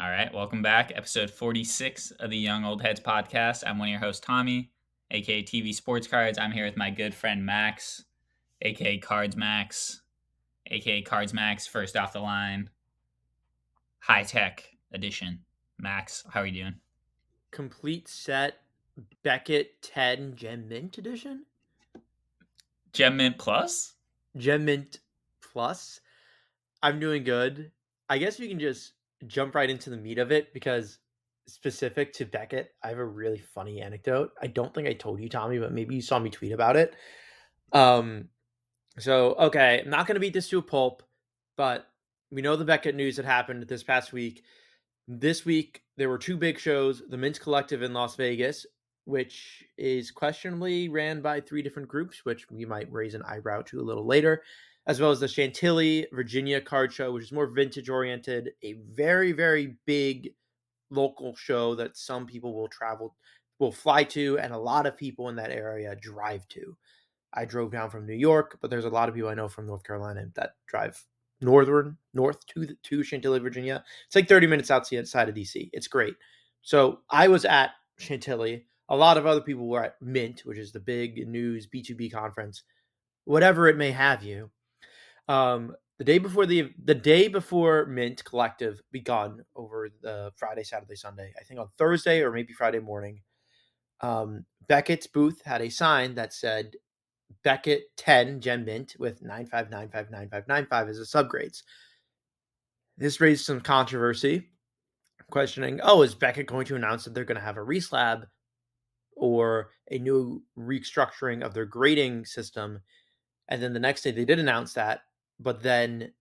All right, welcome back. Episode 46 of the Young Old Heads podcast. I'm one of your hosts, Tommy, aka TV Sports Cards. I'm here with my good friend Max, aka Cards Max, aka Cards Max, first off the line, high tech edition. Max, how are you doing? Complete set Beckett 10 Gem Mint edition? Gem Mint Plus? Gem Mint Plus. I'm doing good. I guess we can just jump right into the meat of it because specific to Beckett, I have a really funny anecdote. I don't think I told you, Tommy, but maybe you saw me tweet about it. Um, so okay, I'm not going to beat this to a pulp, but we know the Beckett news that happened this past week. This week there were two big shows: the Mint Collective in Las Vegas, which is questionably ran by three different groups, which we might raise an eyebrow to a little later, as well as the Chantilly, Virginia card show, which is more vintage oriented, a very, very big local show that some people will travel, will fly to, and a lot of people in that area drive to. I drove down from New York, but there's a lot of people I know from North Carolina that drive northern north to the, to Chantilly, Virginia. It's like 30 minutes outside of DC. It's great. So I was at Chantilly. A lot of other people were at Mint, which is the big news B2B conference, whatever it may have you. Um, the day before the the day before Mint Collective begun over the Friday, Saturday, Sunday, I think on Thursday or maybe Friday morning, um, Beckett's booth had a sign that said Beckett 10 Gem Mint with 95959595 as the subgrades. This raised some controversy, questioning, oh, is Beckett going to announce that they're going to have a reslab or a new restructuring of their grading system? And then the next day they did announce that, but then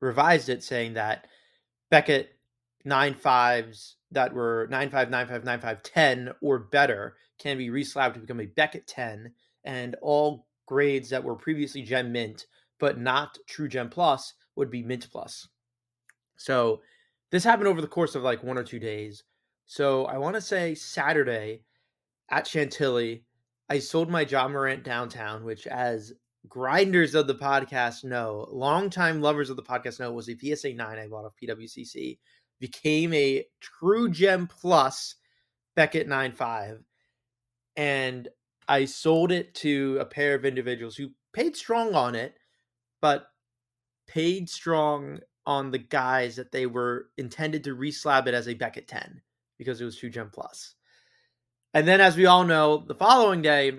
revised it saying that Beckett nine fives that were nine five nine five nine five ten or better can be reslabbed to become a Beckett 10 and all grades that were previously Gem Mint but not True Gem Plus would be Mint Plus. So this happened over the course of like one or two days. So I want to say Saturday at Chantilly, I sold my Ja Morant downtown, which as grinders of the podcast know, longtime lovers of the podcast know, was a PSA 9 I bought off PWCC, became a True Gem Plus Beckett 9.5. And I sold it to a pair of individuals who paid strong on it, but paid strong on the guys that they were intended to reslab it as a Beckett 10 because it was True Gem Plus. And then, as we all know, the following day,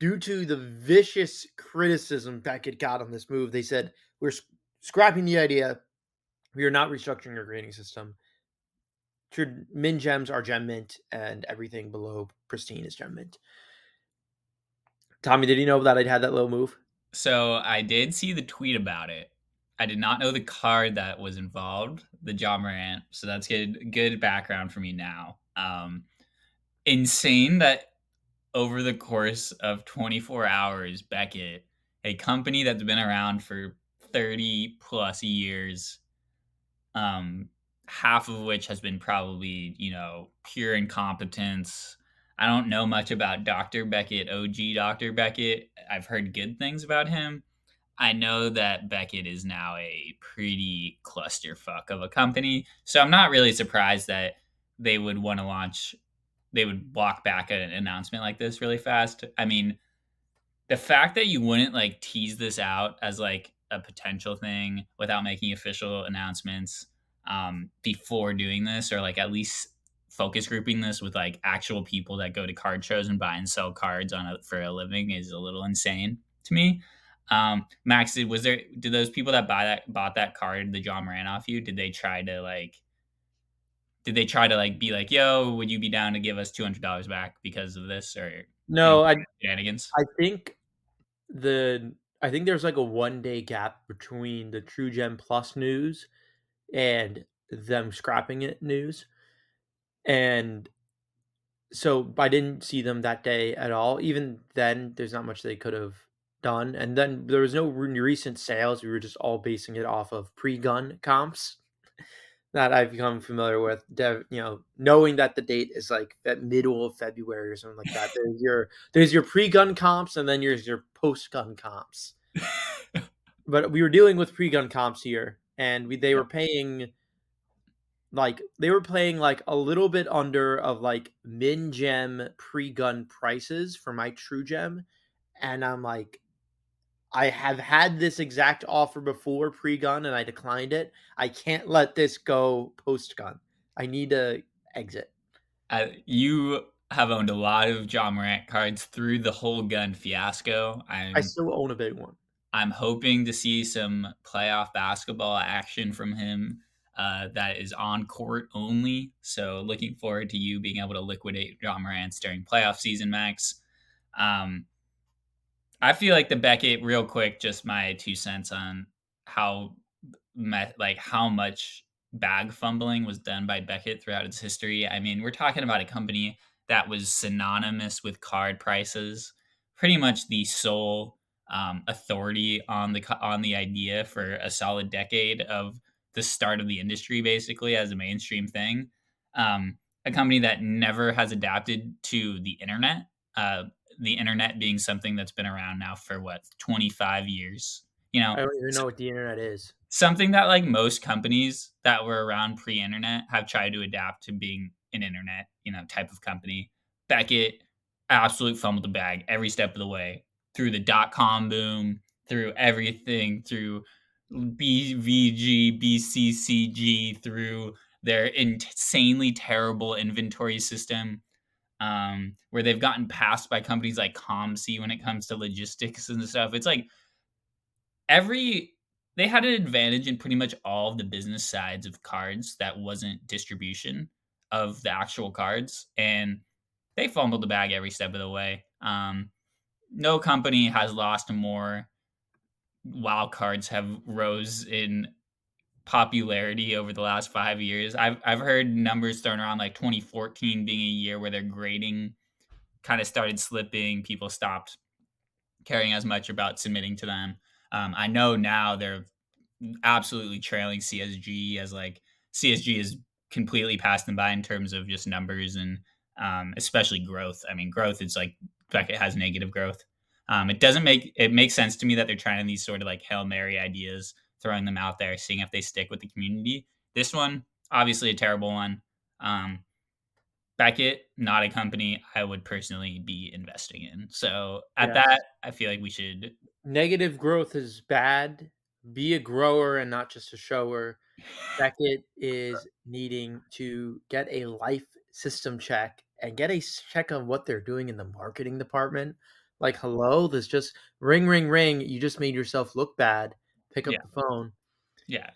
due to the vicious criticism Beckett got on this move, they said, We're scrapping the idea. We are not restructuring our grading system. Min gems are gem mint, and everything below pristine is gem mint. Tommy, did you know that I'd had that little move? So I did see the tweet about it. I did not know the card that was involved, the Ja Morant. So that's good good background for me now. Um, insane that over the course of 24 hours, Beckett, a company that's been around for 30 plus years, um, half of which has been probably, you know, pure incompetence. I don't know much about Dr. Beckett, OG Dr. Beckett. I've heard good things about him. I know that Beckett is now a pretty clusterfuck of a company. So I'm not really surprised that they would want to launch they would walk back an announcement like this really fast. I mean, the fact that you wouldn't like tease this out as like a potential thing without making official announcements um, before doing this, or like at least focus grouping this with like actual people that go to card shows and buy and sell cards on a, for a living is a little insane to me. Um, Max, was there did those people that buy that bought that card, the Ja Morant off you? Did they try to like did they try to like be like, "Yo, would you be down to give us two hundred dollars back because of this?" Or no, I shenanigans. I think the I think there's like a one day gap between the True Gem Plus news and them scrapping it news, and so I didn't see them that day at all. Even then, there's not much they could have done. And then there was no recent sales. We were just all basing it off of pre-gun comps that I've become familiar with. You know, knowing that the date is like that middle of February or something like that. There's your there's your pre-gun comps, and then there's your post-gun comps. but we were dealing with pre-gun comps here, and we they were paying like they were playing like a little bit under of like min gem pre-gun prices for my true gem and i'm like i have had this exact offer before pre-gun and i declined it i can't let this go post-gun i need to exit uh, you have owned a lot of Ja Morant cards through the whole gun fiasco. I'm, i still own a big one I'm hoping to see some playoff basketball action from him uh, that is on court only. So looking forward to you being able to liquidate Ja Morant during playoff season, Max. Um, I feel like the Beckett, real quick, just my two cents on how like how much bag fumbling was done by Beckett throughout its history. I mean, we're talking about a company that was synonymous with card prices, pretty much the sole um, authority on the on the idea for a solid decade of the start of the industry, basically as a mainstream thing. Um, a company that never has adapted to the internet. Uh, the internet being something that's been around now for what 25 years. You know, I don't even know what the internet is. Something that like most companies that were around pre-internet have tried to adapt to being an internet, you know, type of company. Beckett absolute fumbled the bag every step of the way through the dot com boom, through everything, through BVG, BCCG, through their insanely terrible inventory system, um, where they've gotten passed by companies like COMC when it comes to logistics and stuff. It's like every they had an advantage in pretty much all of the business sides of cards that wasn't distribution of the actual cards, and they fumbled the bag every step of the way. Um, no company has lost more wild cards have rose in popularity over the last five years. I've I've heard numbers thrown around like 2014 being a year where their grading kind of started slipping. People stopped caring as much about submitting to them. Um, I know now they're absolutely trailing CSG as like CSG is completely passed them by in terms of just numbers and um, especially growth. I mean, growth is like Beckett has negative growth. Um, it doesn't make it makes sense to me that they're trying these sort of like hail mary ideas, throwing them out there, seeing if they stick with the community. This one, obviously, a terrible one. Um, Beckett, not a company I would personally be investing in. So at yes. that, I feel like we should. Negative growth is bad. Be a grower and not just a shower. Beckett is needing to get a life system check and get a check on what they're doing in the marketing department. Like, hello, this just ring, ring, ring. You just made yourself look bad. Pick up yeah. the phone. Yeah.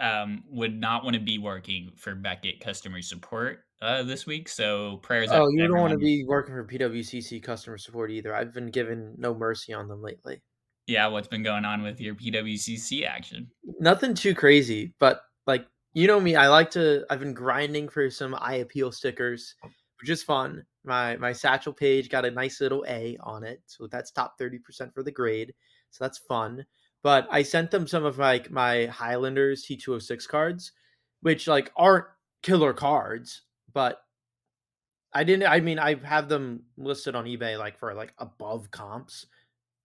Um, would not want to be working for Beckett customer support uh, this week. So prayers. Oh, you don't want to be working for PWCC customer support either. I've been given no mercy on them lately. Yeah, what's been going on with your PWCC action? Nothing too crazy, but like you know me, I like to. I've been grinding for some eye appeal stickers, which is fun. My my Satchel Paige got a nice little A on it, so that's top thirty percent for the grade. So that's fun. But I sent them some of like my Highlanders T206 cards, which like aren't killer cards, but I didn't. I mean, I have them listed on eBay like for like above comps.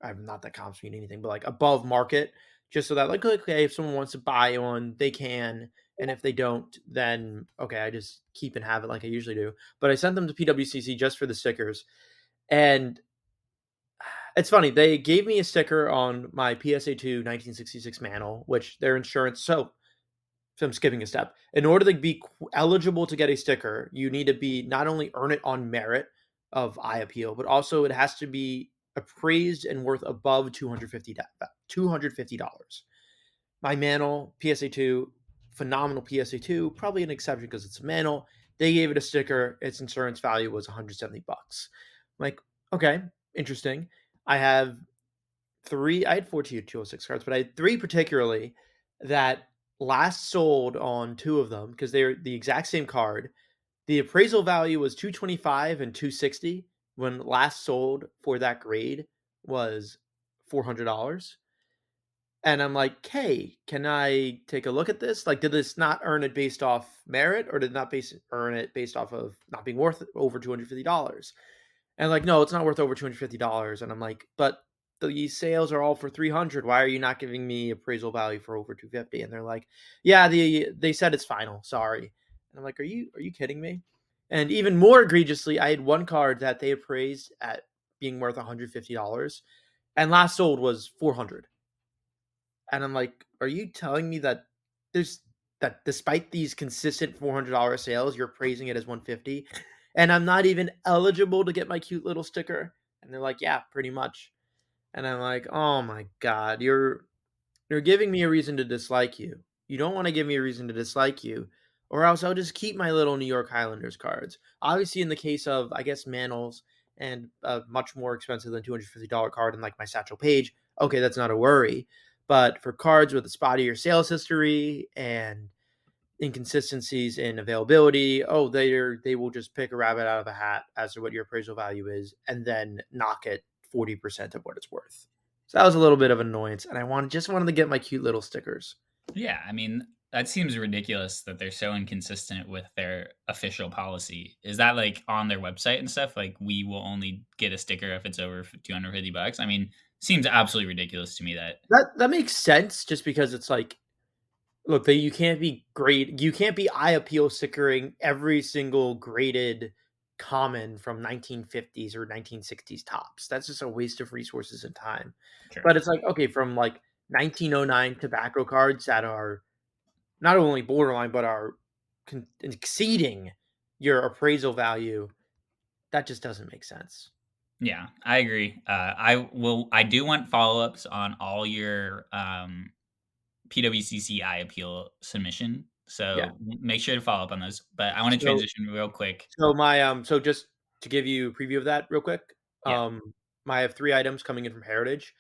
I'm not that comps mean anything, but like above market, just so that like okay, if someone wants to buy one, they can and if they don't then okay i just keep and have it like i usually do but i sent them to pwcc just for the stickers and it's funny they gave me a sticker on my psa2 1966 mantle which their insurance so i'm skipping a step in order to be eligible to get a sticker you need to be not only earn it on merit of eye appeal but also it has to be appraised and worth above $250 $250 my mantle psa2 phenomenal PSA2, probably an exception because it's a mantle. They gave it a sticker. Its insurance value was 170 bucks. like, okay, interesting. I have three, I had 14 206 cards, but I had three particularly that last sold on two of them because they're the exact same card. The appraisal value was 225 and 260 when last sold for that grade was $400 and I'm like, hey, can I take a look at this? Like, did this not earn it based off merit, or did not base earn it based off of not being worth over two hundred fifty dollars? And like, no, it's not worth over two hundred fifty dollars. And I'm like, but these sales are all for three hundred. Why are you not giving me appraisal value for over two fifty? And they're like, yeah, the they said it's final. Sorry. And I'm like, are you are you kidding me? And even more egregiously, I had one card that they appraised at being worth $150 and last sold was 400. And I'm like, are you telling me that there's that despite these consistent $400 sales, you're praising it as 150 and I'm not even eligible to get my cute little sticker? And they're like, yeah, pretty much. And I'm like, oh my god, you're you're giving me a reason to dislike you. You don't want to give me a reason to dislike you, or else I'll just keep my little New York Highlanders cards. Obviously, in the case of I guess Mantles and a much more expensive than $250 card in like my Satchel Paige, okay, that's not a worry. But for cards with a spottier sales history and inconsistencies in availability, oh, they're they will just pick a rabbit out of a hat as to what your appraisal value is and then knock it 40% of what it's worth. So that was a little bit of annoyance. And I wanted just wanted to get my cute little stickers. Yeah, I mean, that seems ridiculous that they're so inconsistent with their official policy. Is that like on their website and stuff? Like we will only get a sticker if it's over 250 bucks. I mean, seems absolutely ridiculous to me that That that makes sense just because it's like look, you can't be great you can't be eye appeal sickering every single graded common from 1950s or 1960s Topps That's just a waste of resources and time. Sure. But it's like okay, from like 1909 tobacco cards that are not only borderline but are con- exceeding your appraisal value, that just doesn't make sense. Yeah, I agree. Uh, I will. I do want follow ups on all your um, PWCC eye appeal submission. So yeah. make sure to follow up on those. But I want to so, transition real quick. So my um, so just to give you a preview of that real quick. Yeah. Um, I have three items coming in from Heritage.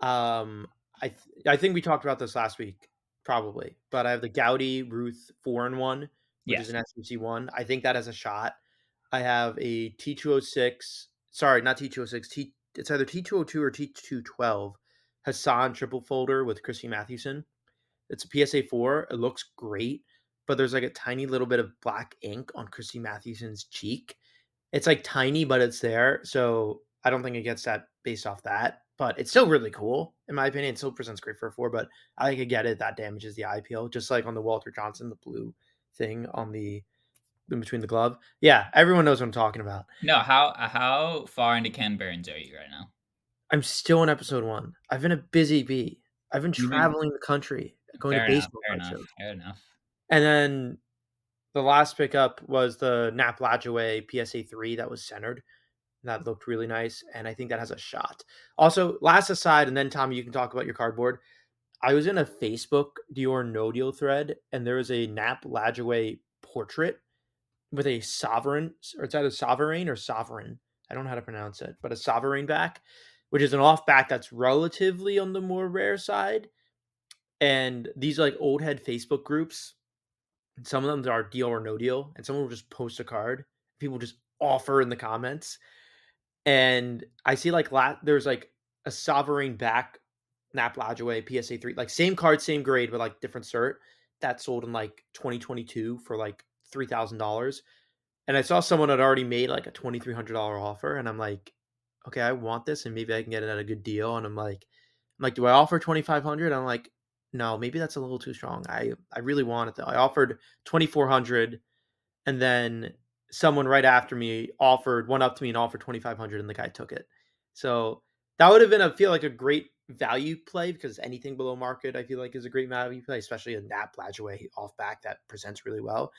Um, I th- I think we talked about this last week, probably. But I have the Goudey Ruth four and one, which yes. is an SMC one. I think that has a shot. I have a T two hundred six. Sorry, not T two hundred six. T it's either T two hundred two or T two twelve. Hassan triple folder with Christy Mathewson. It's a PSA four. It looks great, but there's like a tiny little bit of black ink on Christy Mathewson's cheek. It's like tiny, but it's there. So I don't think it gets that based off that but it's still really cool in my opinion. It still presents great for a four, but I could get it. That damages the eye appeal, just like on the Walter Johnson, the blue thing on the in between the glove. Yeah, everyone knows what I'm talking about. No, how how far into Ken Burns are you right now? I'm still in episode one. I've been a busy bee. I've been traveling the country, going fair to baseball enough, fair enough, fair enough. And then the last pickup was the Nap Lajoie PSA three that was centered. That looked really nice, and I think that has a shot. Also, last aside, and then Tommy, you can talk about your cardboard. I was in a Facebook Deal or No Deal thread, and there was a Nap Lajoie portrait with a sovereign, or it's either sovereign or sovereign. I don't know how to pronounce it, but a sovereign back, which is an off back that's relatively on the more rare side. And these like old head Facebook groups, some of them are deal or no deal, and someone will just post a card. People just offer in the comments and I see like la- there's like a sovereign back Nap Lajoie PSA three, like same card, same grade, but like different cert that sold in like 2022 for like three thousand dollars. And I saw someone had already made like a twenty three hundred dollar offer, and I'm like, okay, I want this, and maybe I can get it at a good deal. And I'm like, I'm like, do I offer twenty five hundred? I'm like, no, maybe that's a little too strong. I I really wanted though. I offered twenty four hundred, and then someone right after me offered went up to me and offered 2500 and the guy took it so that would have been i feel like a great value play because anything below market i feel like is a great value play especially a nap Lajoie off back that presents really well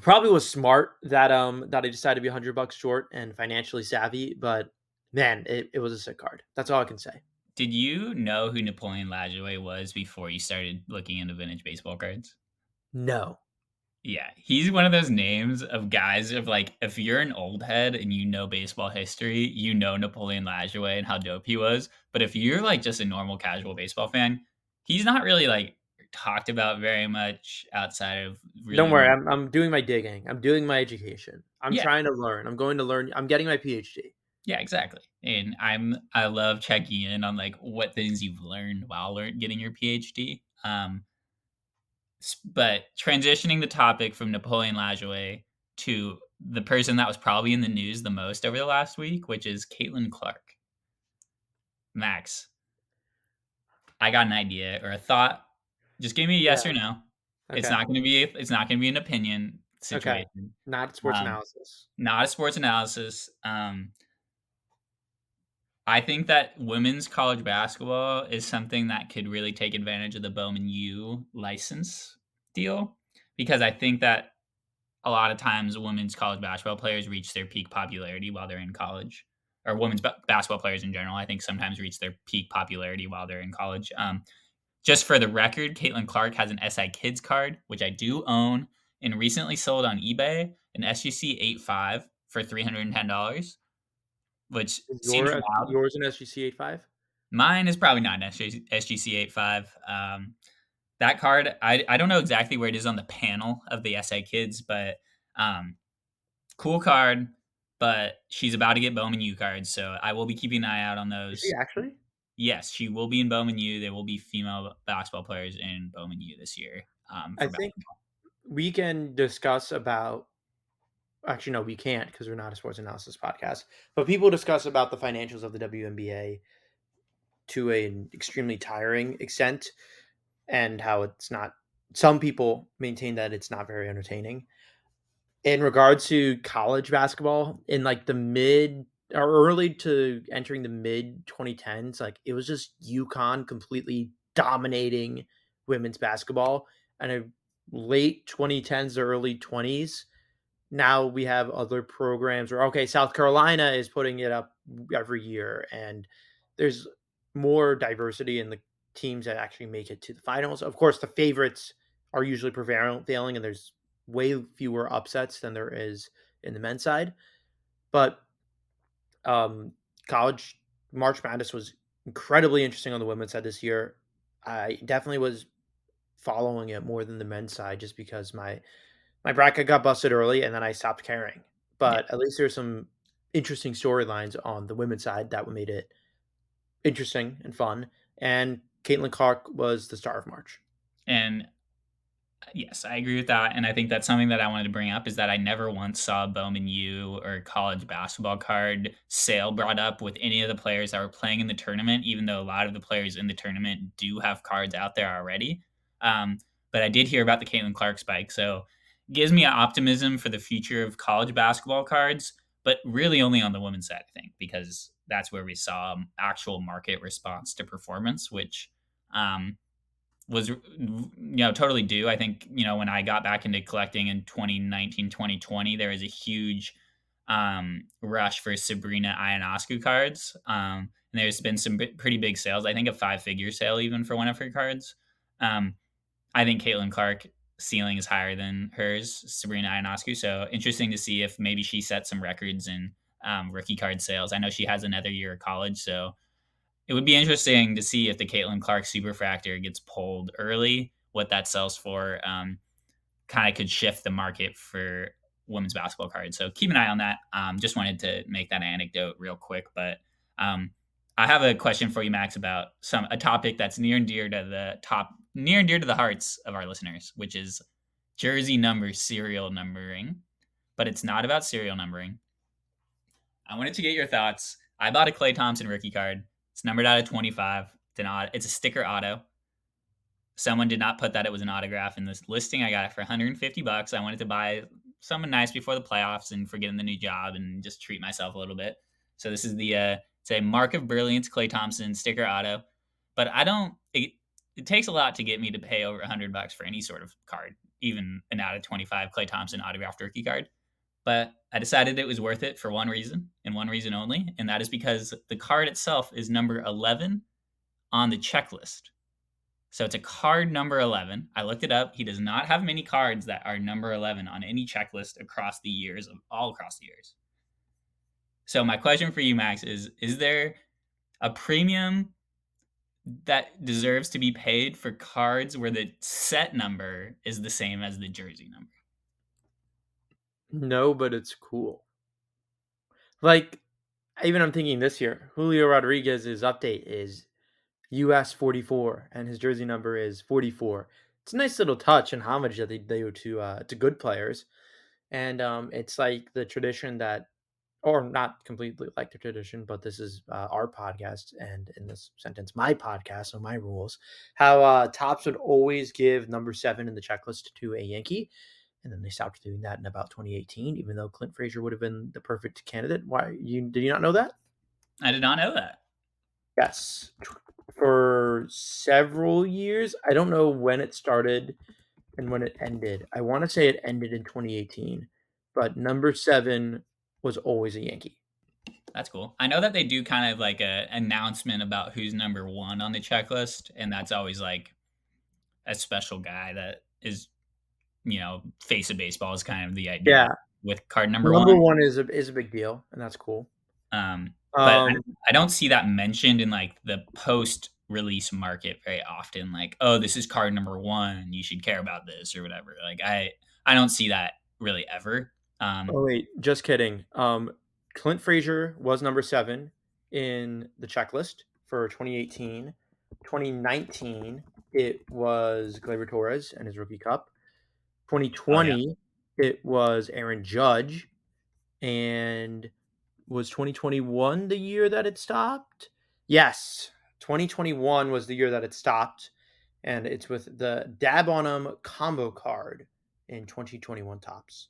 probably was smart that um that i decided to be 100 bucks short and financially savvy but man it, it was a sick card that's all i can say did you know who napoleon Lajoie was before you started looking into vintage baseball cards no yeah, he's one of those names of guys of like if you're an old head and you know baseball history, you know Napoleon Lajoie and how dope he was. But if you're like just a normal casual baseball fan, he's not really like talked about very much outside of. Really Don't worry, I'm I'm doing my digging. I'm doing my education. I'm yeah. trying to learn. I'm going to learn. I'm getting my PhD. Yeah, exactly. And I'm I love checking in on like what things you've learned while learn, getting your PhD. Um, but transitioning the topic from Napoleon Lajoie to the person that was probably in the news the most over the last week, which is Caitlin Clark. Max, I got an idea or a thought. Just give me a yes yeah. or no. It's not going to be. It's not going to be an opinion situation. Okay. Not sports Um, analysis. Not a sports analysis. Um, I think that women's college basketball is something that could really take advantage of the Bowman U license deal because I think that a lot of times women's college basketball players reach their peak popularity while they're in college, or women's ba- basketball players in general. I think sometimes reach their peak popularity while they're in college. Um, just for the record, Caitlin Clark has an SI Kids card, which I do own, and recently sold on eBay an SGC 85 for $310, which Is seems wild. yours an SGC 85? Mine is probably not an SG, SGC 85. Um, that card, I, I don't know exactly where it is on the panel of the SI Kids, but um, cool card. But she's about to get Bowman U cards, so I will be keeping an eye out on those. Actually? Yes, she will be in Bowman U. There will be female basketball players in Bowman U this year. Um, I for think we can discuss about actually no we can't because we're not a sports analysis podcast. But people discuss about the financials of the WNBA to an extremely tiring extent and how it's not some people maintain that it's not very entertaining. In regards to college basketball in like the mid or early to entering the mid 2010s like it was just UConn completely dominating women's basketball. And a late 2010s or early 20s now we have other programs where okay south carolina is putting it up every year and there's more diversity in the teams that actually make it to the finals. Of course the favorites are usually prevailing and there's way fewer upsets than there is in the men's side but um college march madness was incredibly interesting on the women's side this year. I definitely was following it more than the men's side just because my my bracket got busted early and then I stopped caring. But at least there's some interesting storylines on the women's side that made it interesting and fun. And Caitlin Clark was the star of March. And yes, I agree with that. And I think that's something that I wanted to bring up is that I never once saw a Bowman U or college basketball card sale brought up with any of the players that were playing in the tournament, even though a lot of the players in the tournament do have cards out there already. Um, but I did hear about the Caitlin Clark spike. So gives me optimism for the future of college basketball cards, but really only on the women's side, I think, because that's where we saw actual market response to performance, which um, was you know totally due. I think you know when I got back into collecting in 2019, 2020, there was a huge um, rush for Sabrina Ionescu cards. Um, and there's been some b- pretty big sales. I think a five figure sale even for one of her cards. Um, I think Caitlin Clark ceiling is higher than hers, Sabrina Ionescu. So interesting to see if maybe she sets some records in um, rookie card sales. I know she has another year of college, so it would be interesting to see if the Caitlin Clark Superfractor gets pulled early, what that sells for. Um, kind of could shift the market for women's basketball cards. So keep an eye on that. Um, just wanted to make that anecdote real quick, but um, I have a question for you, Max, about some a topic that's near and dear to the top, near and dear to the hearts of our listeners, which is jersey number serial numbering. But it's not about serial numbering. I wanted to get your thoughts. I bought a Klay Thompson rookie card. It's numbered out of 25. It's, an it's a sticker auto. Someone did not put that it was an autograph in this listing. I got it for 150 bucks. I wanted to buy someone nice before the playoffs and for getting the new job and just treat myself a little bit. So this is the uh, it's a Mark of Brilliance Klay Thompson sticker auto. But I don't. It, takes a lot to get me to pay over 100 bucks for any sort of card, even an out of 25 Klay Thompson autographed rookie card. But I decided it was worth it for one reason and one reason only, and that is because the card itself is number 11 on the checklist. So it's a card number 11. I looked it up. He does not have many cards that are number 11 on any checklist across the years of all across the years. So my question for you Max is is there a premium that deserves to be paid for cards where the set number is the same as the jersey number? No, but it's cool. Like, even I'm thinking this year, Julio Rodriguez's update is US 44, and his jersey number is 44. It's a nice little touch and homage that they do to uh, to good players, and um, it's like the tradition that or not completely like the tradition, but this is uh, our podcast, and in this sentence, my podcast, so my rules. How uh, Topps would always give number seven in the checklist to a Yankee, and then they stopped doing that in about 2018. Even though Clint Frazier would have been the perfect candidate. Why you did you not know that? I did not know that. Yes, for several years. I don't know when it started and when it ended. I want to say it ended in 2018, but number seven was always a Yankee. That's cool. I know that they do kind of like a announcement about who's number one on the checklist, and that's always like a special guy that is, you know, face of baseball is kind of the idea. Yeah, with card number, number one. Number one is a is a big deal, and that's cool. Um, but I, Um, I don't see that mentioned in like the post release market very often. Like, oh, this is card number one. You should care about this or whatever. Like, I I don't see that really ever. Um, oh wait, just kidding. Um, Clint Frazier was number seven in the checklist for 2018. 2019, it was Gleyber Torres and his rookie cup. 2020, it was Aaron Judge, and was 2021 the year that it stopped? Yes, 2021 was the year that it stopped, and it's with the Dab on on 'em combo card in 2021 Topps.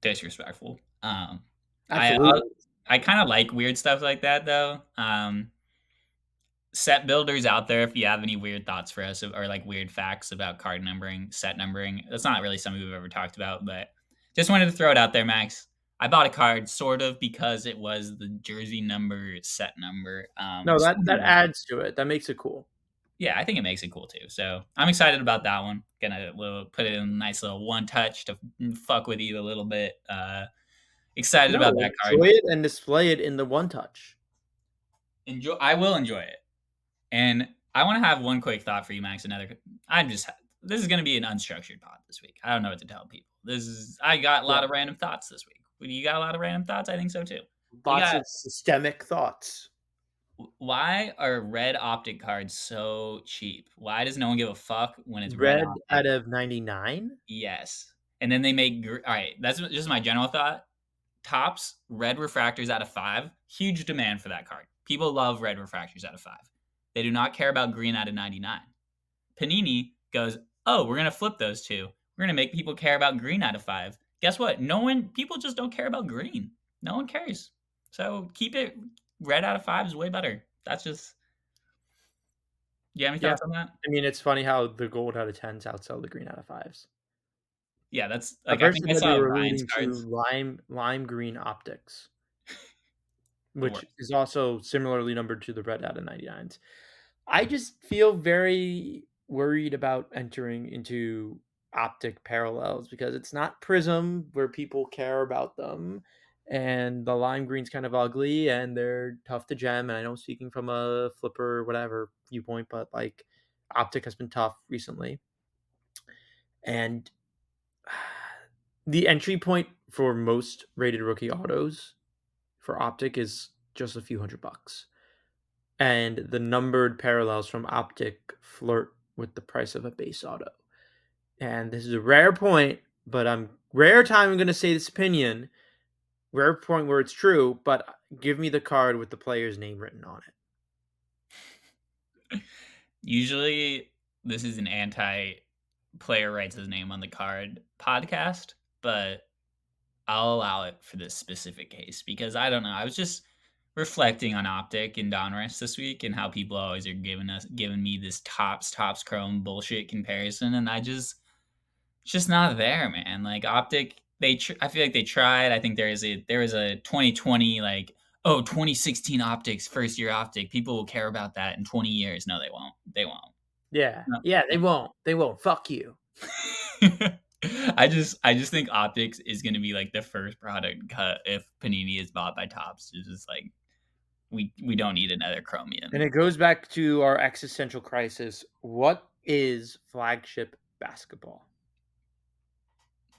Disrespectful. Um, I-. I kind of like weird stuff like that though. Um, set builders out there, if you have any weird thoughts for us or like weird facts about card numbering, set numbering, that's not really something we've ever talked about, but just wanted to throw it out there, Max. I bought a card sort of because it was the jersey number set number. Um, no, that that adds to it. That makes it cool. Yeah, I think it makes it cool too. So I'm excited about that one. Gonna little, put it in a nice little one touch to fuck with you a little bit. Uh, excited about that card. Enjoy it and display it in the one touch. enjoy I will enjoy it. And I want to have one quick thought for you, Max. Another I'm just this is gonna be an unstructured pod this week. I don't know what to tell people. This is I got a lot Yeah. of random thoughts this week. You got a lot of random thoughts? I think so too. Lots got- of systemic thoughts. Why are red optic cards so cheap? Why does no one give a fuck when it's Red optic? out of 99? Yes. And then they make gr- all right. That's just my general thought. Topps red refractors out of five. Huge demand for that card. People love red refractors out of five. They do not care about green out of 99. Panini goes, oh, we're gonna flip those two. We're gonna make people care about green out of five. Guess what? No one. People just don't care about green. No one cares. So keep it red out of five is way better. That's just. You have any Yeah. thoughts on that? I mean, it's funny how the gold out of 10s outsell the green out of 5s. Yeah, that's like I think I saw Ryan's cards. to lime lime green optics, which is also similarly numbered to the red out of 99s. I just feel very worried about entering into optic parallels because it's not Prizm where people care about them and the lime green's kind of ugly and they're tough to gem and i know I'm speaking from a flipper or whatever viewpoint but like optic has been tough recently. And the entry point for most rated rookie autos for optic is just a few hundred bucks. And the numbered parallels from optic flirt with the price of a base auto. And this is a rare point but i'm rare time i'm going to say this opinion rare point where it's true but uh, give me the card with the player's name written on it Usually, this is an anti player writes his name on the card podcast, but I'll allow it for this specific case because I don't know. I was just reflecting on Optic and Donruss this week and how people always are giving us giving me this Topps Topps chrome bullshit comparison, and I just it's just not there, man. Like Optic, they tr- I feel like they tried. I think there is a there was a 2020 like oh 2016 optics first year optic. People will care about that in 20 years. No they won't. They won't. Yeah. No. yeah they won't. They won't. Fuck you. I just i just think optics is going to be like the first product cut if panini is bought by Topps it's just like we we don't need another chromium. And it goes back to our existential crisis. What is flagship basketball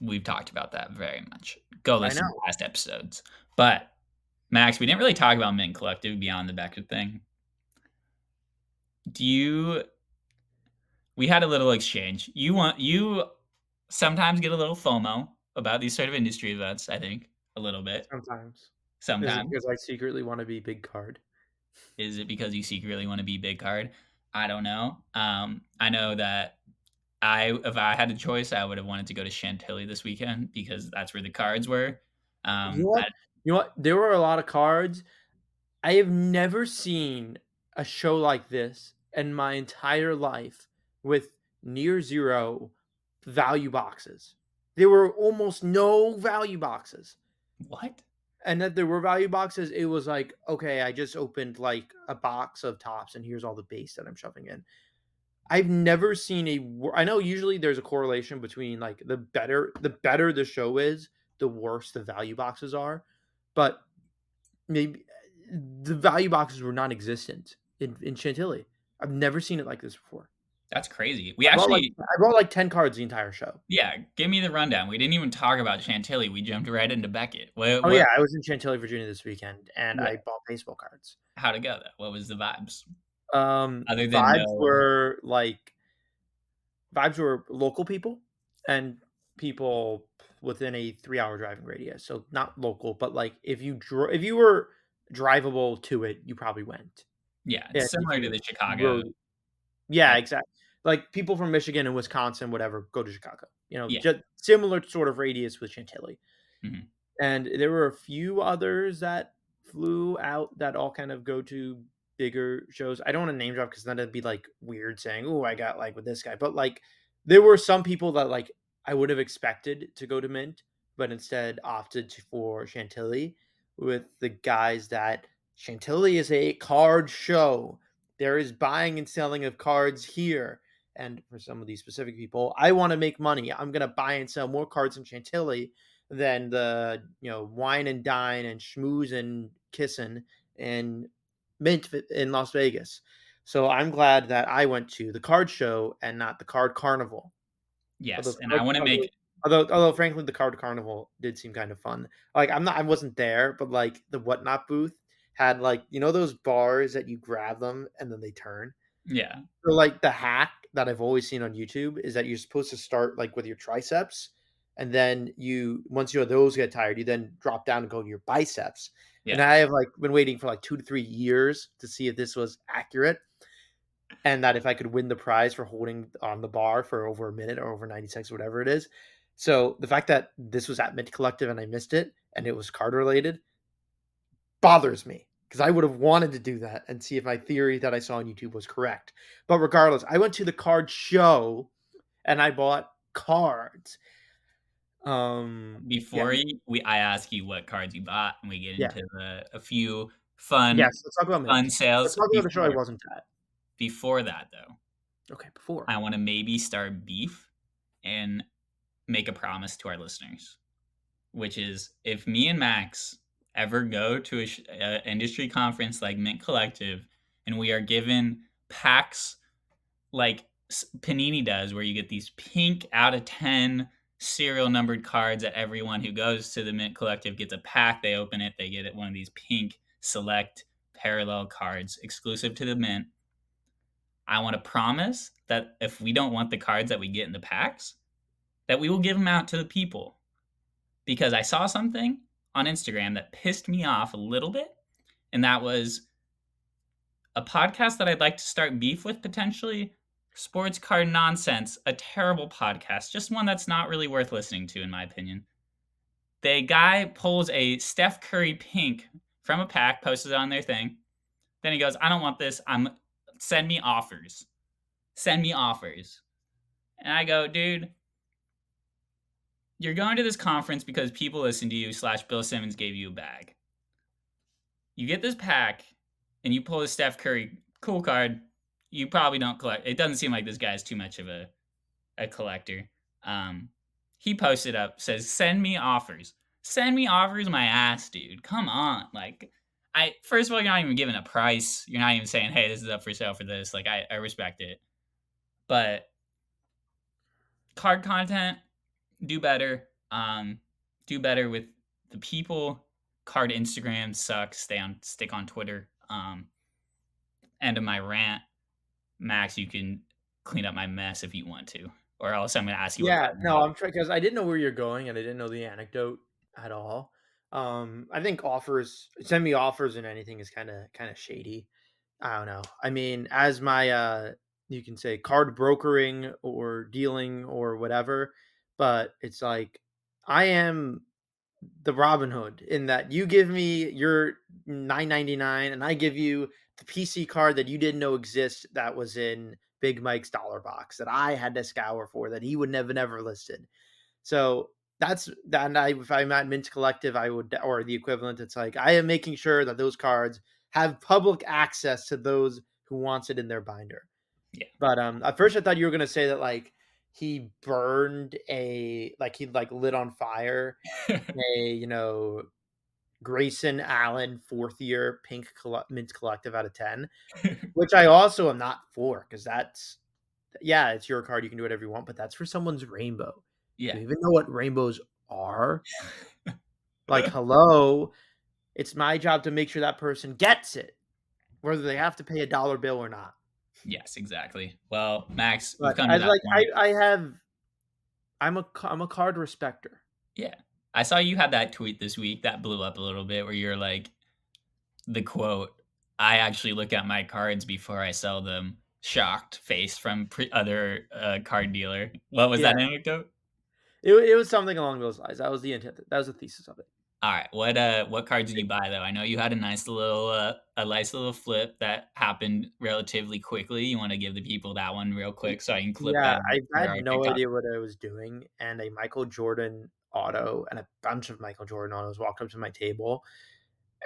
we've talked about that very much go listen to know. past episodes but max we didn't really talk about mint collective beyond the beckett thing do you we had a little exchange you want you sometimes get a little fomo about these sort of industry events i think a little bit sometimes Is it sometimes. because I secretly want to be big card? Is it because you secretly want to be big card? I don't know. Um, I know that I, if I had a choice, I would have wanted to go to Chantilly this weekend because that's where the cards were. Um, You know what? I- You know what? There were a lot of cards. I have never seen a show like this in my entire life with near zero value boxes. There were almost no value boxes. what? And that there were value boxes, it was like, okay, I just opened like a box of Topps and here's all the base that I'm shoving in. I've never seen a. I know usually there's a correlation between like the better the better the show is, the worse the value boxes are. But maybe the value boxes were non-existent in, in Chantilly. I've never seen it like this before. That's crazy. We I actually, like, I brought like 10 cards the entire show. yeah. Give me the rundown. We didn't even talk about Chantilly. We jumped right into Beckett. What, Oh what- yeah, I was in Chantilly, Virginia this weekend and Yeah. I bought baseball cards. How'd it go? Though? What was the vibes? Um, Other than vibes no- were like vibes were local people and people within a three-hour driving radius. So not local, but like if you dro- if you were drivable to it, you probably went. Yeah, Yeah, it's similar to the Chicago. Yeah, exactly. Like people from Michigan and Wisconsin, whatever, go to Chicago. You know, Yeah. just similar sort of radius with Chantilly. Mhm. And there were a few others that flew out that all kind of go to bigger shows. I don't want to name drop because then it'd be like weird saying, "Oh, I got like with this guy," but like there were some people that like I would have expected to go to Mint, but instead opted for Chantilly with the guys that Chantilly is a card show. There is buying and selling of cards here. And for some of these specific people, I want to make money. I'm going to buy and sell more cards in Chantilly than the, you know, wine and dine and schmooze and kissing in Mint in Las Vegas. So I'm glad that I went to the card show and not the card carnival. Yes, Although- and I want to make Although, although frankly, the card carnival did seem kind of fun. Like I'm not, I wasn't there, but like the whatnot booth had like you know those bars that you grab them and then they turn. yeah, So like the hack that I've always seen on YouTube is that you're supposed to start like with your triceps, and then you once your those get tired, you then drop down and go to your biceps. And I have like been waiting for like two to three years to see if this was accurate, and that if I could win the prize for holding on the bar for over a minute or over ninety seconds, whatever it is. So the fact that this was at Mint Collective and I missed it, and it was card related, bothers me because I would have wanted to do that and see if my theory that I saw on YouTube was correct. But regardless, I went to the card show and I bought cards. Um before you, we I ask you what cards you bought, and we get Yeah. into the, a few fun yes, let's talk about fun sales. Let's talk about the show I before, wasn't at. before that, though, Okay, before. I want to maybe start beef and make a promise to our listeners, which is if me and Max ever go to a, a industry conference like Mint Collective, and we are given packs like Panini does, where you get these pink out of ten serial numbered cards that everyone who goes to the Mint Collective gets a pack. They open it, they get it one of these pink select parallel cards exclusive to the Mint. I want to promise that if we don't want the cards that we get in the packs, that we will give them out to the people. Because I saw something on Instagram that pissed me off a little bit, and that was a podcast that I'd like to start beef with potentially. Sports Card Nonsense, a terrible podcast, just one that's not really worth listening to, in my opinion. The guy pulls a Steph Curry pink from a pack, posts it on their thing. Then he goes, I don't want this. I'm send me offers. Send me offers. And I go, dude, you're going to this conference because people listen to you, slash Bill Simmons gave you a bag. You get this pack and you pull a Steph Curry cool card. You probably don't collect. It doesn't seem like this guy's too much of a, a collector. Um, he posted up, says, send me offers. Send me offers my ass, dude. Come on. Like, I first of all, you're not even giving a price. You're not even saying, "Hey, this is up for sale for this." Like, I, I respect it, but card content, do better. Um, do better with the people. Card Instagram sucks. Stay on, stick on Twitter. Um, end of my rant, Max. You can clean up my mess if you want to, or else I'm going to ask you. Yeah, no. I'm trying because I didn't know where you're going and I didn't know the anecdote at all. Um, I think offers send me offers and anything is kind of kind of shady. I don't know. I mean, as my uh you can say card brokering or dealing or whatever, but it's like I am the Robin Hood in that you give me your 999 and I give you the PC card that you didn't know exist that was in Big Mike's dollar box that I had to scour for that he would never never listed. So that's that. And I, if I'm at Mint Collective, I would or the equivalent. It's like I am making sure that those cards have public access to those who wants it in their binder. Yeah. But um, at first I thought you were gonna say that like he burned a like he like lit on fire a you know Grayson Allen fourth year pink coll- mint collective out of 10 which I also am not for because that's yeah it's your card you can do whatever you want but that's for someone's rainbow yeah. do you even know what rainbows are like hello it's my job to make sure that person gets it whether they have to pay a dollar bill or not Yes, exactly. Well, Max, we've but come I like point. I, I have I'm a I'm a card respecter Yeah. I saw you had that tweet this week that blew up a little bit where you're like, the quote, I actually look at my cards before I sell them. Shocked face from pre- other uh, card dealer. What was that anecdote? it, it was something along those lines that was the intent that was the thesis of it All right. What uh what cards did you buy though? I know you had a nice little uh, a nice little flip that happened relatively quickly. You want to give the people that one real quick so I can clip yeah, that. I had no TikTok? idea what I was doing, and a Michael Jordan auto and a bunch of Michael Jordan autos walked up to my table,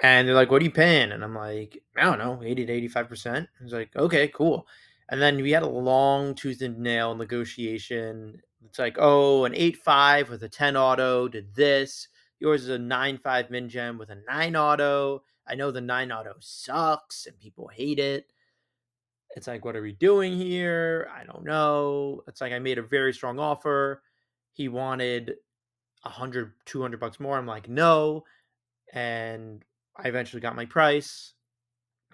and they're like, "What are you paying?" And I'm like, "I don't know, eighty to eighty-five percent." He's like, "Okay, cool." And then we had a long tooth and nail negotiation. It's like, "Oh, an eight-five with a ten auto did this. Yours is a nine-five min gem with a nine auto. I know the nine auto sucks and people hate it." It's like, what are we doing here? I don't know. It's like I made a very strong offer. He wanted 100, 200 bucks more. I'm like, no. And I eventually got my price.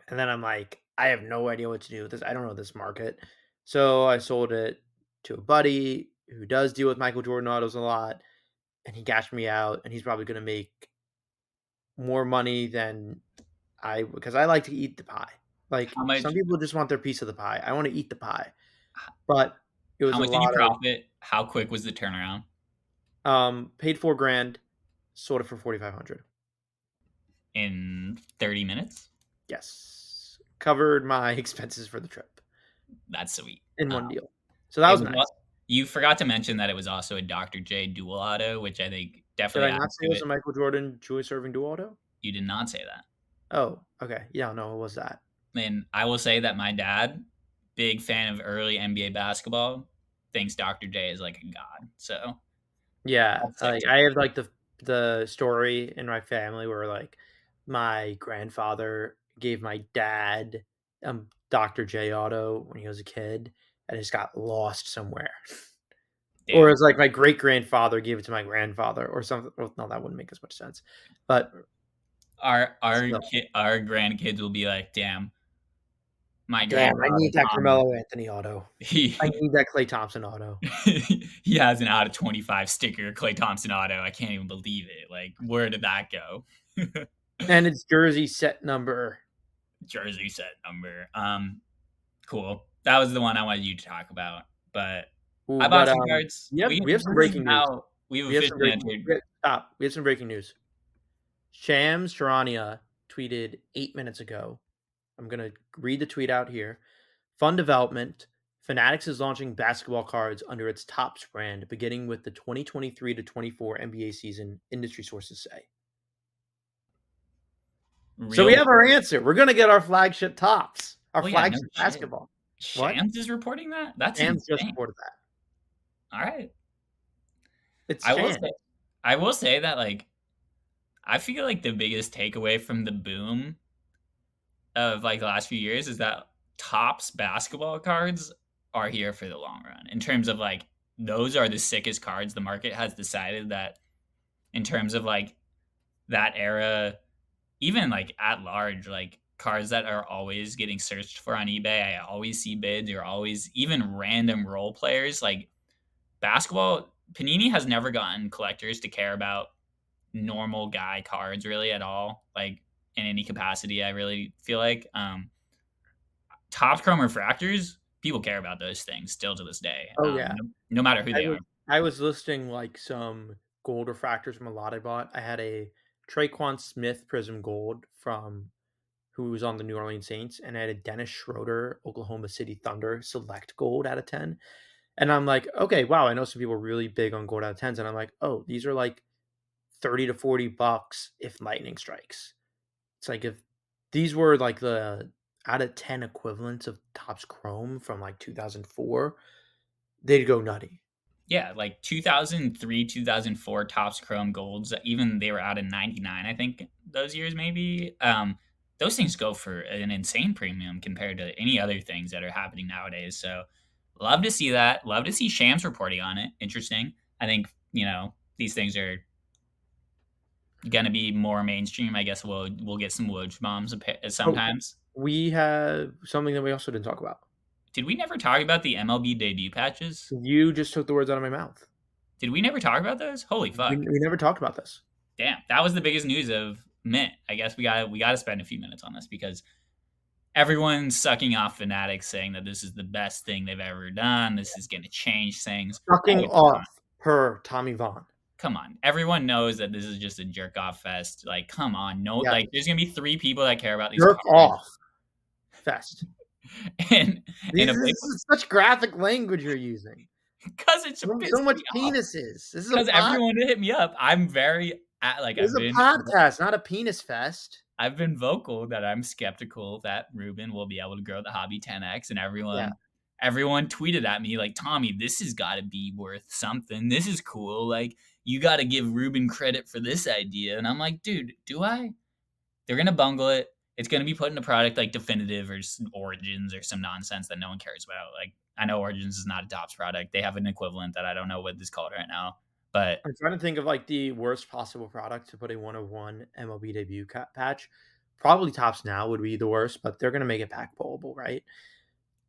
And then I'm like, I have no idea what to do with this. I don't know this market. So I sold it to a buddy who does deal with Michael Jordan autos a lot. And he cashed me out. And he's probably going to make more money than I, because I like to eat the pie. Like much- some people just want their piece of the pie. I want to eat the pie, but it was How a much did you lot of profit? How quick was the turnaround? Um paid four grand, sold it for forty five hundred. In 30 minutes? Yes, covered my expenses for the trip That's sweet. in one deal. So that was was nice. al- You forgot to mention that it was also a Dr. J dual auto, which I think definitely. Did I not say it was a Michael Jordan Julius Erving Dual Auto? You did not say that. Oh, okay. Yeah, no, it was that. And I will say that my dad, big fan of early NBA basketball, thinks Dr. J is like a god. So Yeah, like. I have like the the story in my family where like my grandfather gave my dad um Dr. J Auto when he was a kid and it just got lost somewhere. damn, Or it's like my great grandfather gave it to my grandfather or something. Well, no, that wouldn't make as much sense. But our our still. ki- our grandkids will be like, damn, my damn, I need that Carmelo Anthony auto. He I need that Klay Thompson auto. he has an out of 25 sticker Klay Thompson auto. I can't even believe it. Like, where did that go? And it's jersey set number. Jersey set number. Um, cool. That was the one I wanted you to talk about. But Ooh, I bought but, some um, cards. we have- we have some breaking news. We have some breaking, entered. have- stop. We have some breaking news. Shams Charania tweeted eight minutes ago. I'm gonna read the tweet out here. Fun development. Fanatics is launching basketball cards under its Topps brand, beginning with the 2023 to 24 NBA season. Industry sources say. So we have our answer. We're gonna get our flagship Topps, our Oh, yeah, no flagship shit. basketball. what? Shams is reporting that. That's Shams just insane. reported that. All right. It's I will say, I will say that like I feel like the biggest takeaway from the boom of like the last few years is that Topps basketball cards are here for the long run. In terms of like those are the sickest cards the market has decided that in terms of like that era even like at large like cards that are always getting searched for on ebay i always see bids or always even random role players like basketball panini has never gotten collectors to care about normal guy cards really at all, like in any capacity. I really feel like um, top chrome refractors, people care about those things still to this day. Oh um, yeah, no, no matter who I they was, are. I was listing like some gold refractors from a lot I bought. I had a Tre'Quan Smith Prizm Gold from who was on the New Orleans Saints, and I had a Dennis Schroeder Oklahoma City Thunder Select Gold out of ten. And I'm like, okay, wow, I know some people are really big on gold out of tens, and I'm like, oh, these are like thirty to forty bucks if lightning strikes. It's like if these were like the out of ten equivalents of Topps Chrome from like 2004, they'd go nutty. Yeah, like 2003, 2004 Topps Chrome Golds, even they were out in 99, I think those years maybe. Um, those things go for an insane premium compared to any other things that are happening nowadays. So, love to see that. Love to see Shams reporting on it. Interesting. I think, you know, these things are going to be more mainstream. I guess we'll we'll get some Woj bombs uh, sometimes. Oh, we have something that we also didn't talk about. Did we never talk about the MLB debut patches? You just took the words out of my mouth. Did we never talk about those? Holy fuck! We, we never talked about this. Damn, that was the biggest news of Mint. I guess we got we got to spend a few minutes on this because everyone's sucking off fanatics saying that this is the best thing they've ever done. This is going to change things. Sucking off per Tommy Vaughn. Come on, everyone knows that this is just a jerk off fest. Like, come on, no, yeah. like there's gonna be three people that care about these. Jerk off fest. and, These, and this is such graphic language you're using. Because it's so, so much penises. This is because everyone hit me up. I'm very like this I've been, a podcast, not a penis fest. I've been vocal that I'm skeptical that Rubin will be able to grow the hobby 10x, and everyone yeah. everyone tweeted at me like, Tommy, this has got to be worth something. This is cool. Like you got to give Rubin credit for this idea, and I'm like, dude, do I? They're gonna bungle it it's going to be put in a product like Definitive or Origins or some nonsense that no one cares about. Like I know Origins is not a Topps product; they have an equivalent that I don't know what this called right now. But I'm trying to think of like the worst possible product to put a one of one MLB debut patch. Probably Topps now would be the worst, but they're going to make it pack pullable, right?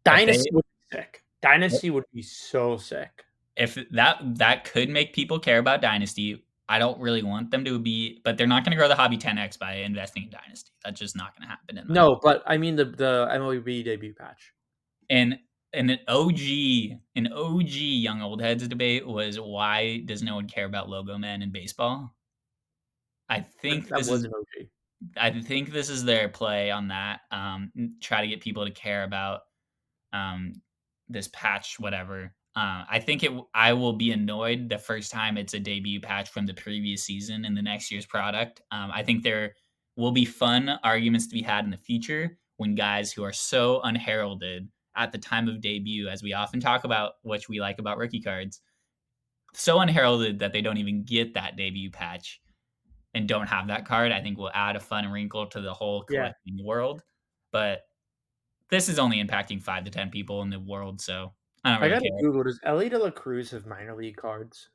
Dynasty would be sick. Dynasty would be so sick. If that that could make people care about Dynasty, I don't really want them to be, but they're not going to grow the hobby 10x by investing in Dynasty. That's just not going to happen. In no, but I mean the the MLB debut patch. And and an OG an OG young old heads debate was why does no one care about logo men in baseball? I think that this was is, an OG. I think this is their play on that. Um, try to get people to care about um, this patch, whatever. Uh, I think it. I will be annoyed the first time it's a debut patch from the previous season in the next year's product. Um, I think there will be fun arguments to be had in the future when guys who are so unheralded at the time of debut, as we often talk about, which we like about rookie cards, so unheralded that they don't even get that debut patch and don't have that card. I think will add a fun wrinkle to the whole collecting yeah. world. But this is only impacting five to ten people in the world, so I, really I got to Google. Does Elly De La Cruz have minor league cards?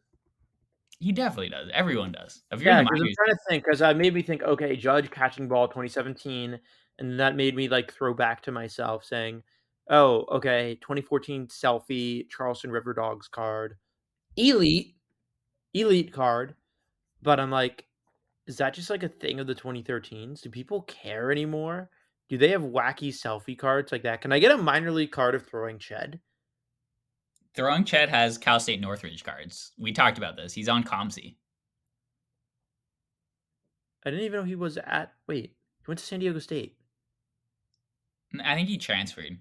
He definitely does. Everyone does. If you're yeah, because I'm trying to think. Because I made me think. Okay, Judge catching ball 2017, and that made me like throw back to myself saying, "Oh, okay, 2014 selfie Charleston River Dogs card, elite, elite card." But I'm like, is that just like a thing of the 2013s? Do people care anymore? Do they have wacky selfie cards like that? Can I get a minor league card of throwing Ched? Throwing Ched has Cal State Northridge cards. We talked about this. He's on COMC. I didn't even know he was at. Wait, he went to San Diego State. I think he transferred.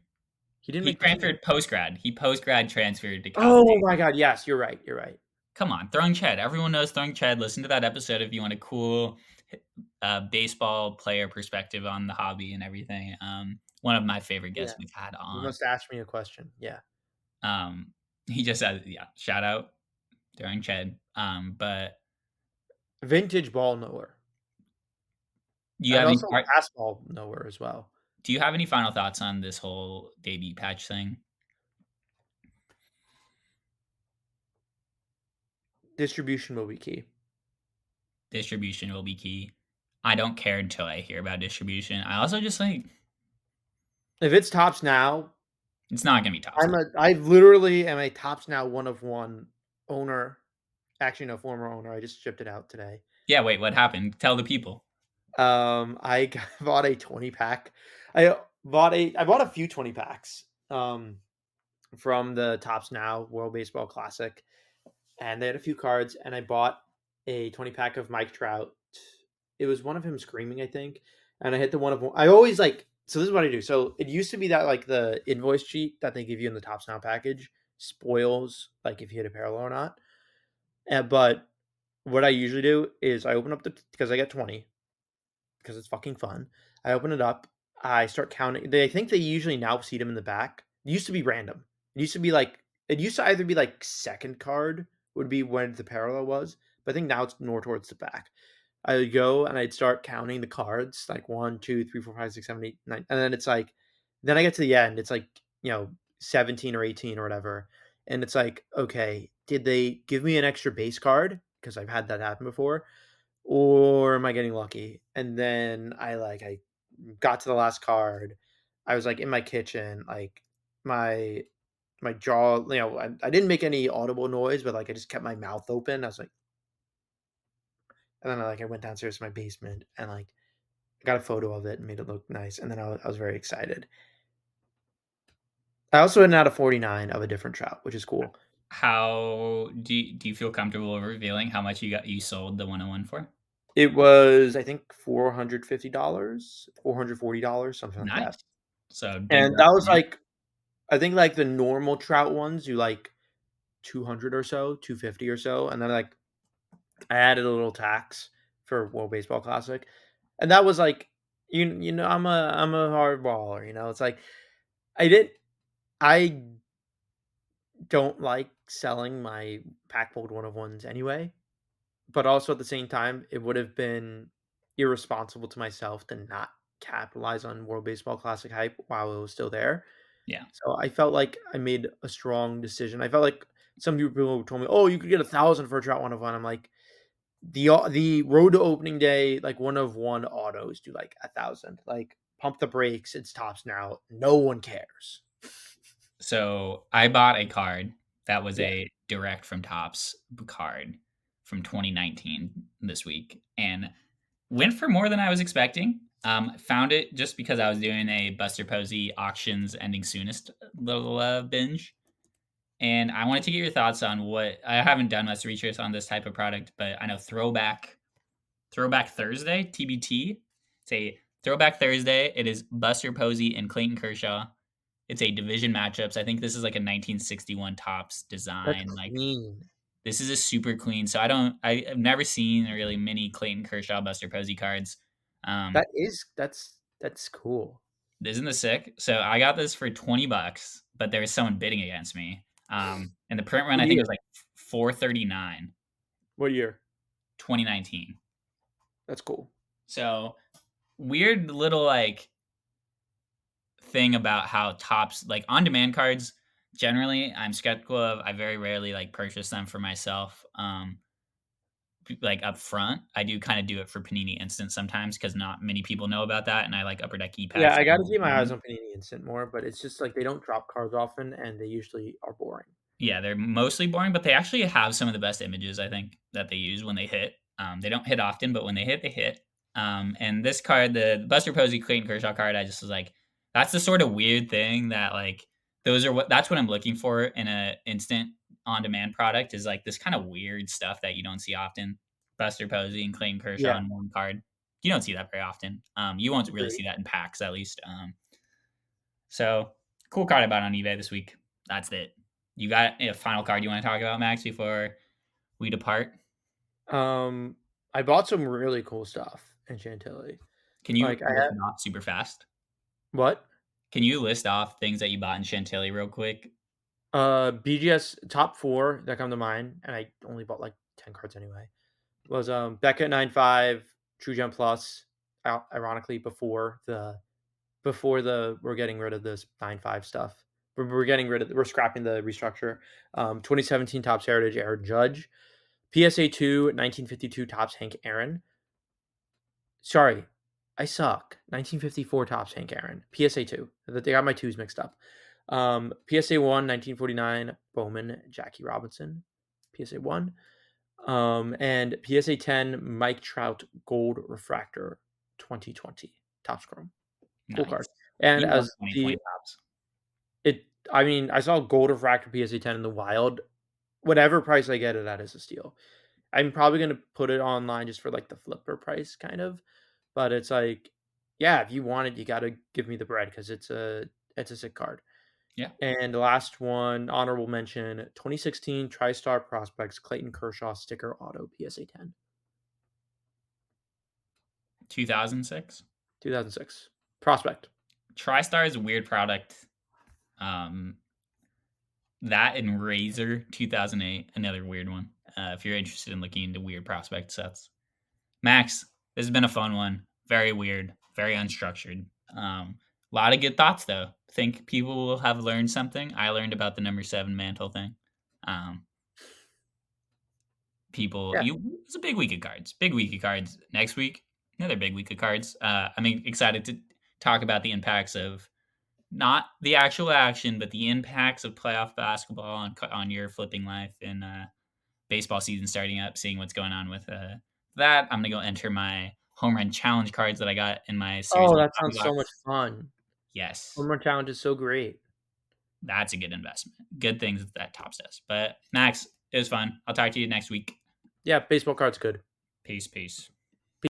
He didn't. He transferred post grad. He post grad transferred to. Cal oh State. my god! Yes, you're right. You're right. Come on, throwing Ched. Everyone knows throwing Ched. Listen to that episode if you want a cool uh, baseball player perspective on the hobby and everything. Um, one of my favorite guests yeah. we've had on. You must ask me a question. Yeah. Um, he just said, yeah, shout out during Ched. Um, but vintage ball nowhere. You have also any nowhere as well. Do you have any final thoughts on this whole debut patch thing? Distribution will be key. Distribution will be key. I don't care until I hear about distribution. I also just think if it's Topps now, it's not gonna be Topps. I'm a I literally am a Topps now one of one owner Actually, no, former owner. I just shipped it out today. Yeah, wait, what happened? Tell the people. Um, I got, bought a 20 pack. I bought a I bought a few 20 packs um from the Topps Now World Baseball Classic. And they had a few cards and I bought a 20 pack of Mike Trout. It was one of him screaming, I think. And I hit the one of one. I always like so this is what I do. So it used to be that like the invoice sheet that they give you in the Topps Now package spoils like if you hit a parallel or not. And, but what I usually do is I open up the because I get 20 because it's fucking fun. I open it up. I start counting. They I think they usually now seat them in the back. It used to be random. It used to be like it used to either be like second card would be when the parallel was, but I think now it's more towards the back. I would go and I'd start counting the cards like one, two, three, four, five, six, seven, eight, nine, and then it's like, then I get to the end. It's like you know seventeen or eighteen or whatever, and it's like, okay, did they give me an extra base card because I've had that happen before, or am I getting lucky? And then I like I got to the last card. I was like in my kitchen, like my my jaw, you know, I, I didn't make any audible noise, but like I just kept my mouth open. I was like, and then I like I went downstairs to my basement and like got a photo of it and made it look nice. And then I was, I was very excited. I also had out a 49 of a different trout, which is cool. How do you, do you feel comfortable revealing how much you got you sold the 101 for? It was I think four hundred fifty dollars, four hundred forty dollars, something like Nice. that. So And that was like I think like the normal trout ones do like 200 or so, 250 or so, and then like I added a little tax for World Baseball Classic. And that was like you you know I'm a I'm a hard baller, you know. It's like I didn't I don't like selling my pack pulled one of ones anyway, but also at the same time it would have been irresponsible to myself to not capitalize on World Baseball Classic hype while it was still there. Yeah. So I felt like I made a strong decision. I felt like some people told me, "Oh, you could get a thousand for a trout one of one." I'm like, the the road to opening day, like one of one autos do like a thousand. Like pump the brakes. It's Topps now. No one cares. So I bought a card that was Yeah. a direct from Topps card from 2019 this week and went for more than I was expecting. Um, found it just because I was doing a Buster Posey auctions ending soonest little uh, binge. And I wanted to get your thoughts on what I haven't done much research on this type of product, but I know Throwback Throwback Thursday, TBT. It's a Throwback Thursday. It is Buster Posey and Clayton Kershaw. It's a division matchups. I think this is like a 1961 Topps That's design. Like clean. this is a super clean. So I don't. I, I've never seen really many Clayton Kershaw Buster Posey cards. Um, That is that's that's cool. isn't this sick? So I got this for 20 bucks, but there was someone bidding against me. Um, and the print run What I think year? it was like 439, What year? 2019. That's cool. So weird little like thing about how Topps like on demand cards generally I'm skeptical of. I very rarely like purchase them for myself. Um like up front. I do kind of do it for Panini Instant sometimes because not many people know about that, and I like Upper Deck E. Yeah, I got to keep my eyes on Panini Instant more, but it's just like they don't drop cards often, and they usually are boring. Yeah, they're mostly boring, but they actually have some of the best images I think that they use when they hit. Um, they don't hit often, but when they hit, they hit. Um, and this card, the Buster Posey Clayton Kershaw card, I just was like, that's the sort of weird thing that like those are what that's what I'm looking for in a instant on demand product is like this kind of weird stuff that you don't see often. Buster Posey and Clayton Kershaw Yeah. on one card. You don't see that very often. Um, you won't really see that in packs at least. Um, so cool card I bought on eBay this week. That's it. You got a final card you want to talk about, Max, before we depart? Um, I bought some really cool stuff in Chantilly. Can you Like, I list had- off super fast? What? Can you list off things that you bought in Chantilly real quick? Uh, BGS top four that come to mind, and I only bought like ten cards anyway. Was um Beckett nine five True Gem Plus, ironically before the before the we're getting rid of this nine five stuff. We're, we're getting rid of we're scrapping the restructure. Um, 2017 Topps Heritage Aaron Judge, PSA two 1952 Topps Hank Aaron. Sorry, I suck. 1954 Topps Hank Aaron. PSA two. That They got my twos mixed up. Um, PSA 1, 1949, Bowman, Jackie Robinson. PSA 1. Um, and PSA 10 Mike Trout Gold Refractor 2020 Topps Chrome. Cool Nice. card. And You as the it, I mean, I saw Gold Refractor PSA 10 in the wild. Whatever price I get it at is a steal. I'm probably gonna put it online just for like the flipper price, kind of. But it's like, yeah, if you want it, you gotta give me the bread because it's a it's a sick card. Yeah. And the last one, honorable mention, 2016 TriStar Prospects Clayton Kershaw sticker auto PSA 10, 2006. 2006 prospect. TriStar is a weird product. Um, that and Razor 2008, another weird one. Uh, if you're interested in looking into weird prospect sets, Max, this has been a fun one. Very weird, very unstructured. Um, a lot of good thoughts though. Think people will have learned something. I learned about the number seven mantle thing. Um, people, Yeah. you it's a big week of cards. Big week of cards next week. Another big week of cards. Uh, I'm excited to talk about the impacts of not the actual action, but the impacts of playoff basketball on on your flipping life and uh, baseball season starting up. Seeing what's going on with uh, that, I'm gonna go enter my home run challenge cards that I got in my series. Oh, that sounds so much fun. Yes, Home run challenge is so great. that's a good investment. Good things that Topps does. But Max, it was fun. I'll talk to you next week. Yeah, baseball cards good. Peace, peace.